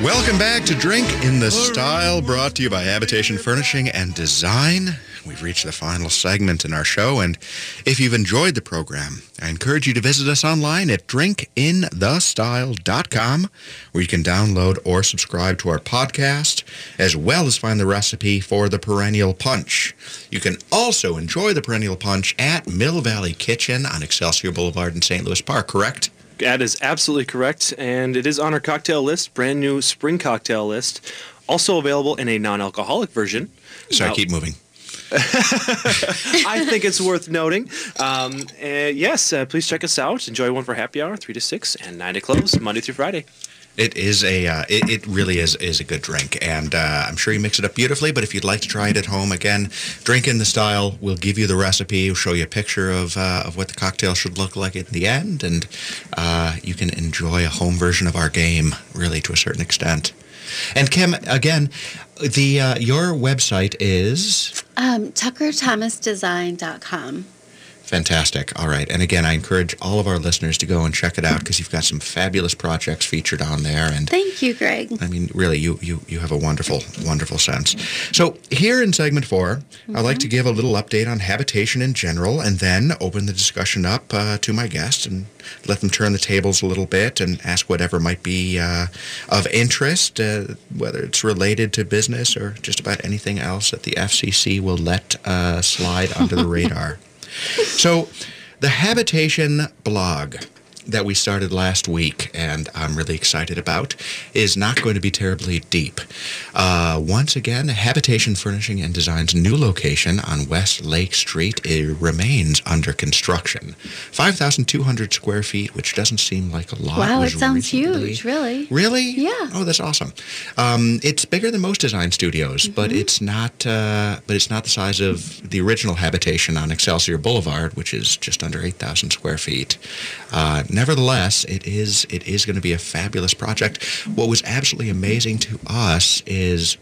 Welcome back to Drink in the Style, brought to you by Habitation Furnishing and Design. We've reached the final segment in our show, and if you've enjoyed the program, I encourage you to visit us online at drinkinthestyle.com, where you can download or subscribe to our podcast, as well as find the recipe for the Perennial Punch. You can also enjoy the Perennial Punch at Mill Valley Kitchen on Excelsior Boulevard in St. Louis Park, correct? That is absolutely correct, and it is on our cocktail list, brand new spring cocktail list. Also available in a non-alcoholic version. Sorry, Now- keep moving. *laughs* I think it's worth noting. Um, uh, yes, uh, please check us out. Enjoy one for happy hour, 3 to 6, and 9 to close, Monday through Friday. It is a, uh, it, it really is is a good drink, and uh, I'm sure you mix it up beautifully. But if you'd like to try it at home, again, drink in the style. We'll give you the recipe. We'll show you a picture of uh, of what the cocktail should look like in the end, and uh, you can enjoy a home version of our game, really to a certain extent. And Kim, again, the uh, your website is Um, TuckerThompsonDesign.com. Fantastic. All right. And again, I encourage all of our listeners to go and check it out because you've got some fabulous projects featured on there. And Thank you, Greg. I mean, really, you, you, you have a wonderful, wonderful sense. So, here in segment 4 I'd like to give a little update on habitation in general and then open the discussion up uh, to my guests and let them turn the tables a little bit and ask whatever might be uh, of interest, uh, whether it's related to business or just about anything else that the FCC will let uh, slide under the *laughs* radar. So, the habitation blog that we started last week and I'm really excited about is not going to be terribly deep. Uh, once again, Habitation Furnishing and Design's new location on West Lake Street it remains under construction. 5,200 square feet, which doesn't seem like a lot. wow, it sounds recently- huge, really. Really? Yeah. Oh, that's awesome. Um, it's bigger than most design studios, but it's not. Uh, but it's not the size of the original habitation on Excelsior Boulevard, which is just under eight thousand square feet. Uh, nevertheless, it is. It is going to be a fabulous project. What was absolutely amazing to us is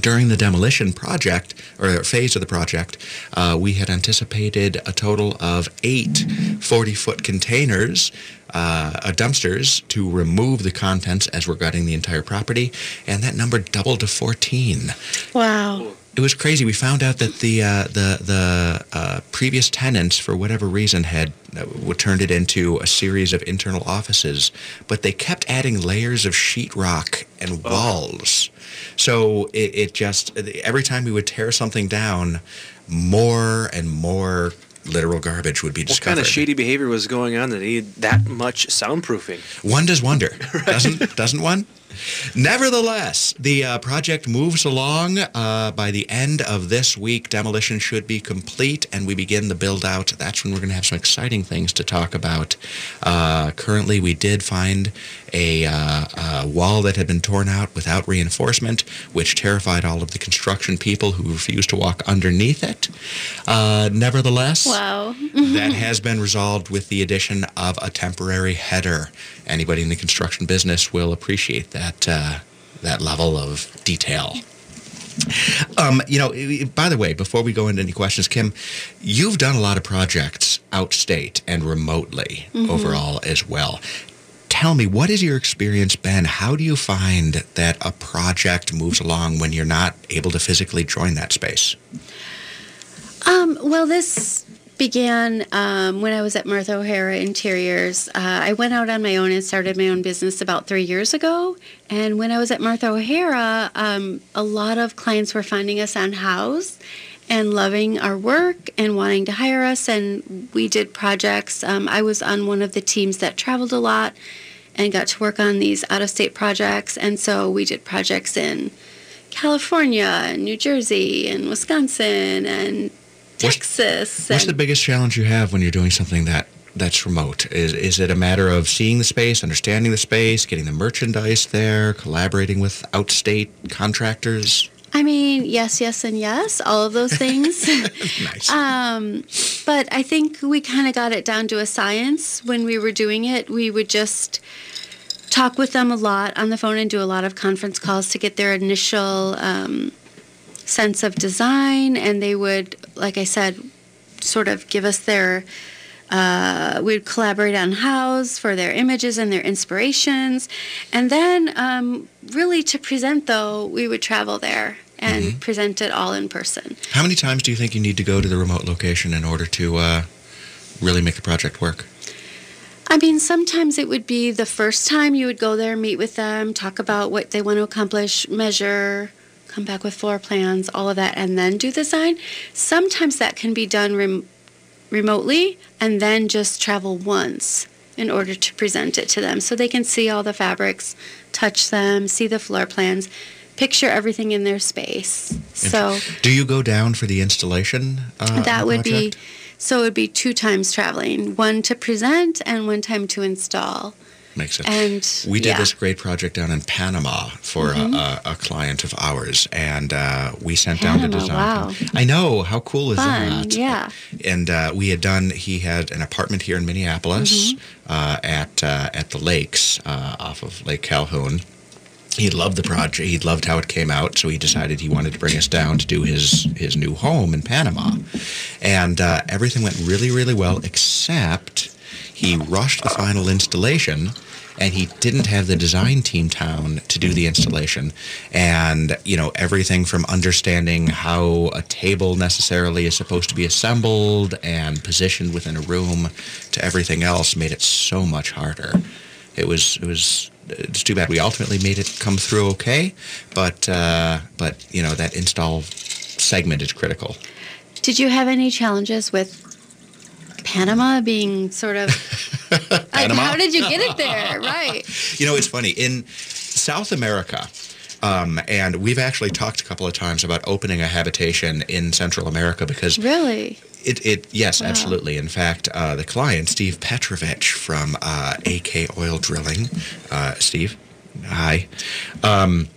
during the demolition project or phase of the project, uh, we had anticipated a total of eight 40 foot containers, uh, uh, dumpsters, to remove the contents as we're gutting the entire property, and that number doubled to 14. Wow. It was crazy. We found out that the uh, the the uh, previous tenants, for whatever reason, had uh, turned it into a series of internal offices, but they kept adding layers of sheetrock and walls. So it, it just every time we would tear something down, more and more literal garbage would be discovered. What kind of shady behavior was going on that needed that much soundproofing? One does wonder, *laughs* doesn't doesn't one? Nevertheless, the uh, project moves along. Uh, by the end of this week, demolition should be complete, and we begin the build out. That's when we're going to have some exciting things to talk about. Uh, currently, we did find a, uh, a wall that had been torn out without reinforcement, which terrified all of the construction people who refused to walk underneath it. Uh, nevertheless, Wow. that *laughs* has been resolved with the addition of a temporary header. Anybody in the construction business will appreciate that uh, that level of detail. Um, you know, i- i- by the way, before we go into any questions, Kim, you've done a lot of projects outstate and remotely Mhm. overall as well. Tell me, what has your experience been? How do you find that a project moves along when you're not able to physically join that space? Um, well, this began um, when I was at Martha O'Hara Interiors. Uh, I went out on my own and started my own business about three years ago. And when I was at Martha O'Hara, um, a lot of clients were finding us on Houzz and loving our work and wanting to hire us. And we did projects. Um, I was on one of the teams that traveled a lot and got to work on these out of state projects. And so we did projects in California and New Jersey and Wisconsin and Texas. What's the biggest challenge you have when you're doing something that that's remote? Is is it a matter of seeing the space, understanding the space, getting the merchandise there, collaborating with outstate contractors? I mean, yes, yes, and yes, all of those things. *laughs* nice. Um, but I think we kind of got it down to a science when we were doing it. We would just talk with them a lot on the phone and do a lot of conference calls to get their initial um, sense of design. And they would, like I said, sort of give us their. Uh, we'd collaborate on Houzz for their images and their inspirations. And then, um, really, to present, though, we would travel there and present it all in person. How many times do you think you need to go to the remote location in order to uh, really make the project work? I mean, sometimes it would be the first time you would go there, meet with them, talk about what they want to accomplish, measure, come back with floor plans, all of that, and then do the sign. Sometimes that can be done rem- remotely and then just travel once in order to present it to them so they can see all the fabrics, touch them, see the floor plans, picture everything in their space. So Do you go down for the installation? Uh, that would be so it would be two times traveling, one to present and one time to install. Makes sense. And We did yeah. this great project down in Panama for Mhm. a, a, client of ours, and uh, we sent down the design. wow. I know how cool is Fun, that? yeah. And uh, we had done. He had an apartment here in Minneapolis Mm-hmm. uh, at uh, at the lakes uh, off of Lake Calhoun. He loved the project. He loved how it came out, so he decided he wanted to bring us down to do his his new home in Panama, and uh, everything went really really well except he rushed the final installation and he didn't have the design team down to do the installation. And you know everything from understanding how a table necessarily is supposed to be assembled and positioned within a room to everything else made it so much harder. It was it was it's too bad we ultimately made it come through okay but uh, but you know that install segment is critical. Did you have any challenges with Panama being sort of *laughs* Panama? How did you get it there? *laughs* Right. You know, it's funny. In South America, um, and we've actually talked a couple of times about opening a habitation in Central America because Really? it, it yes, Wow. absolutely. In fact, uh, the client, Steve Petrovich from uh, AK Oil Drilling, uh, Steve, hi, um,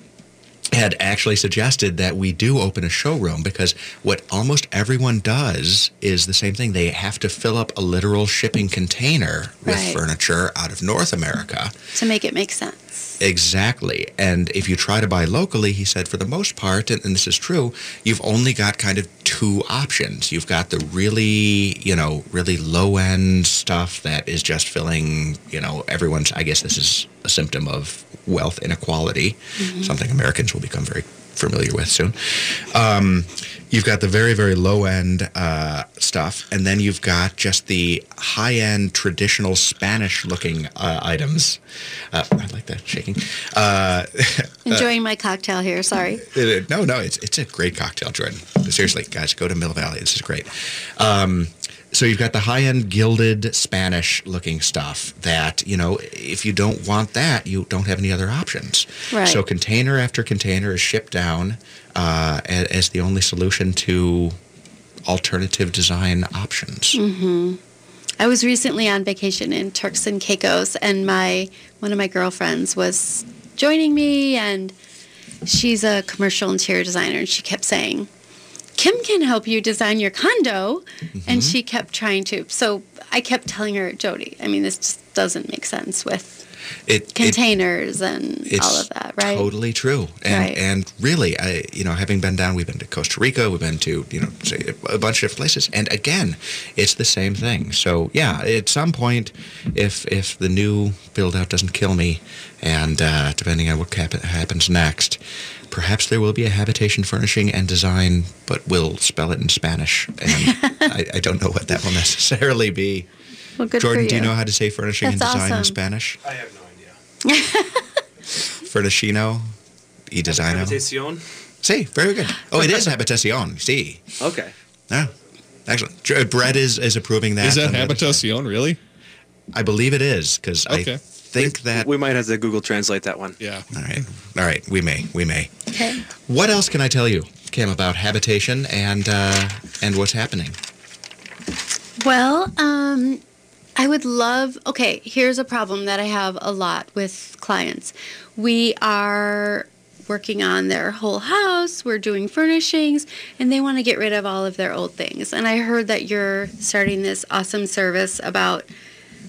had actually suggested that we do open a showroom because what almost everyone does is the same thing. They have to fill up a literal shipping container with Right. furniture out of North America. To make it make sense. Exactly. And if you try to buy locally, he said, for the most part, and, and this is true, you've only got kind of two options. You've got the really, you know, really low end stuff that is just filling, you know, everyone's, I guess this is a symptom of wealth inequality, Mhm. something Americans will become very familiar with soon. Um, you've got the very, very low end uh, stuff, and then you've got just the high end traditional Spanish looking uh, items. Uh, I like that shaking. Uh, *laughs* Enjoying my cocktail here. Sorry. uh, no, no, it's it's a great cocktail, Jordan. Seriously, guys, go to Mill Valley. This is great. Um, so you've got the high-end gilded Spanish-looking stuff that you know. If you don't want that, you don't have any other options. Right. So container after container is shipped down uh, as the only solution to alternative design options. Mm-hmm. I was recently on vacation in Turks and Caicos, and my one of my girlfriends was joining me, and she's a commercial interior designer, and she kept saying, "Kim can help you design your condo," and Mhm. she kept trying to. So I kept telling her, Jody, I mean, this just doesn't make sense with It, it containers and it's all of that, right? Totally true. And Right. and really, I you know, having been down, we've been to Costa Rica, we've been to you know a bunch of different places, and again, it's the same thing. So yeah, at some point, if if the new build out doesn't kill me, and uh, depending on what hap- happens next. Perhaps there will be a habitation furnishing and design, but we'll spell it in Spanish, and *laughs* I, I don't know what that will necessarily be. Well, good Jordan, for do you you. know how to say furnishing That's and design in. Spanish? I have no idea. *laughs* *laughs* Furnishino, y designo. Habitación? See, very good. Oh, it is habitación. See. Okay. Yeah. Excellent. Uh, Brett is, is approving that. Is that on the other side. habitación, really? I believe it is, because Okay. I think that. We might have to Google Translate that one. Yeah. All right. All right. We may. We may. Okay. What else can I tell you, Kim, about habitation and uh, and what's happening? Well, um, I would love. Okay, here's a problem that I have a lot with clients. We are working on their whole house, we're doing furnishings, and they want to get rid of all of their old things. And I heard that you're starting this awesome service about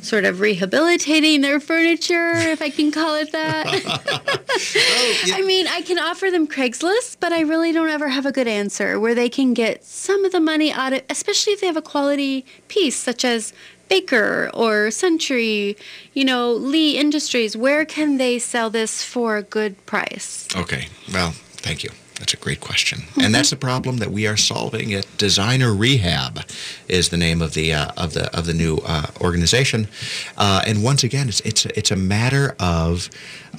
sort of rehabilitating their furniture, if I can call it that. *laughs* Oh, I mean, I can offer them Craigslist, but I really don't ever have a good answer where they can get some of the money out of, especially if they have a quality piece such as Baker or Century, you know, Lee Industries. Where can they sell this for a good price? Okay. Well, thank you. That's a great question, and that's the problem that we are solving at Designer Rehab, is the name of the uh, of the of the new uh, organization. Uh, and once again, it's it's it's a matter of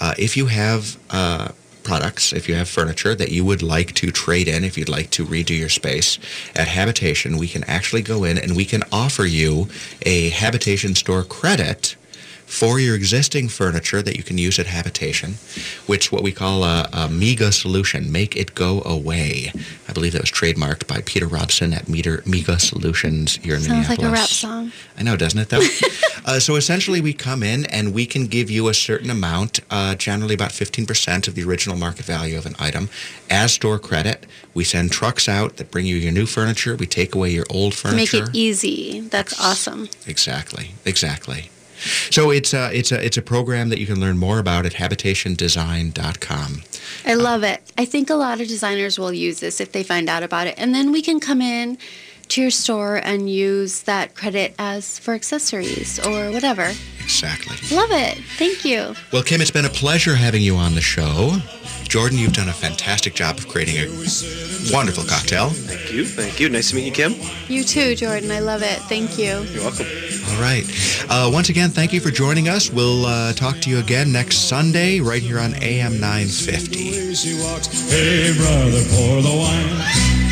uh, if you have. Uh, products if you have furniture that you would like to trade in if you'd like to redo your space at habitation we can actually go in and we can offer you a habitation store credit for your existing furniture that you can use at habitation, which what we call a, a MEGA solution, make it go away. I believe that was trademarked by Peter Robson at Meter, MEGA Solutions here in Sounds like Minneapolis. a rap song. I know, doesn't it, though? *laughs* uh, so essentially, we come in and we can give you a certain amount, uh, generally about 15% of the original market value of an item, as store credit. We send trucks out that bring you your new furniture. We take away your old To make it easy. That's awesome. Exactly. Exactly. So it's a, it's a it's a program that you can learn more about at habitationdesign.com. I love it. I think a lot of designers will use this if they find out about it. And then we can come in to your store and use that credit as for accessories or whatever. Exactly. Love it. Thank you. Well, Kim, it's been a pleasure having you on the show. Jordan, you've done a fantastic job of creating a wonderful cocktail. Thank you. Thank you. Nice to meet you, Kim. You too, Jordan. I love it. Thank you. You're welcome. All right. Uh, once again, thank you for joining us. We'll uh, talk to you again next Sunday right here on AM 950. Hey, brother, pour the wine.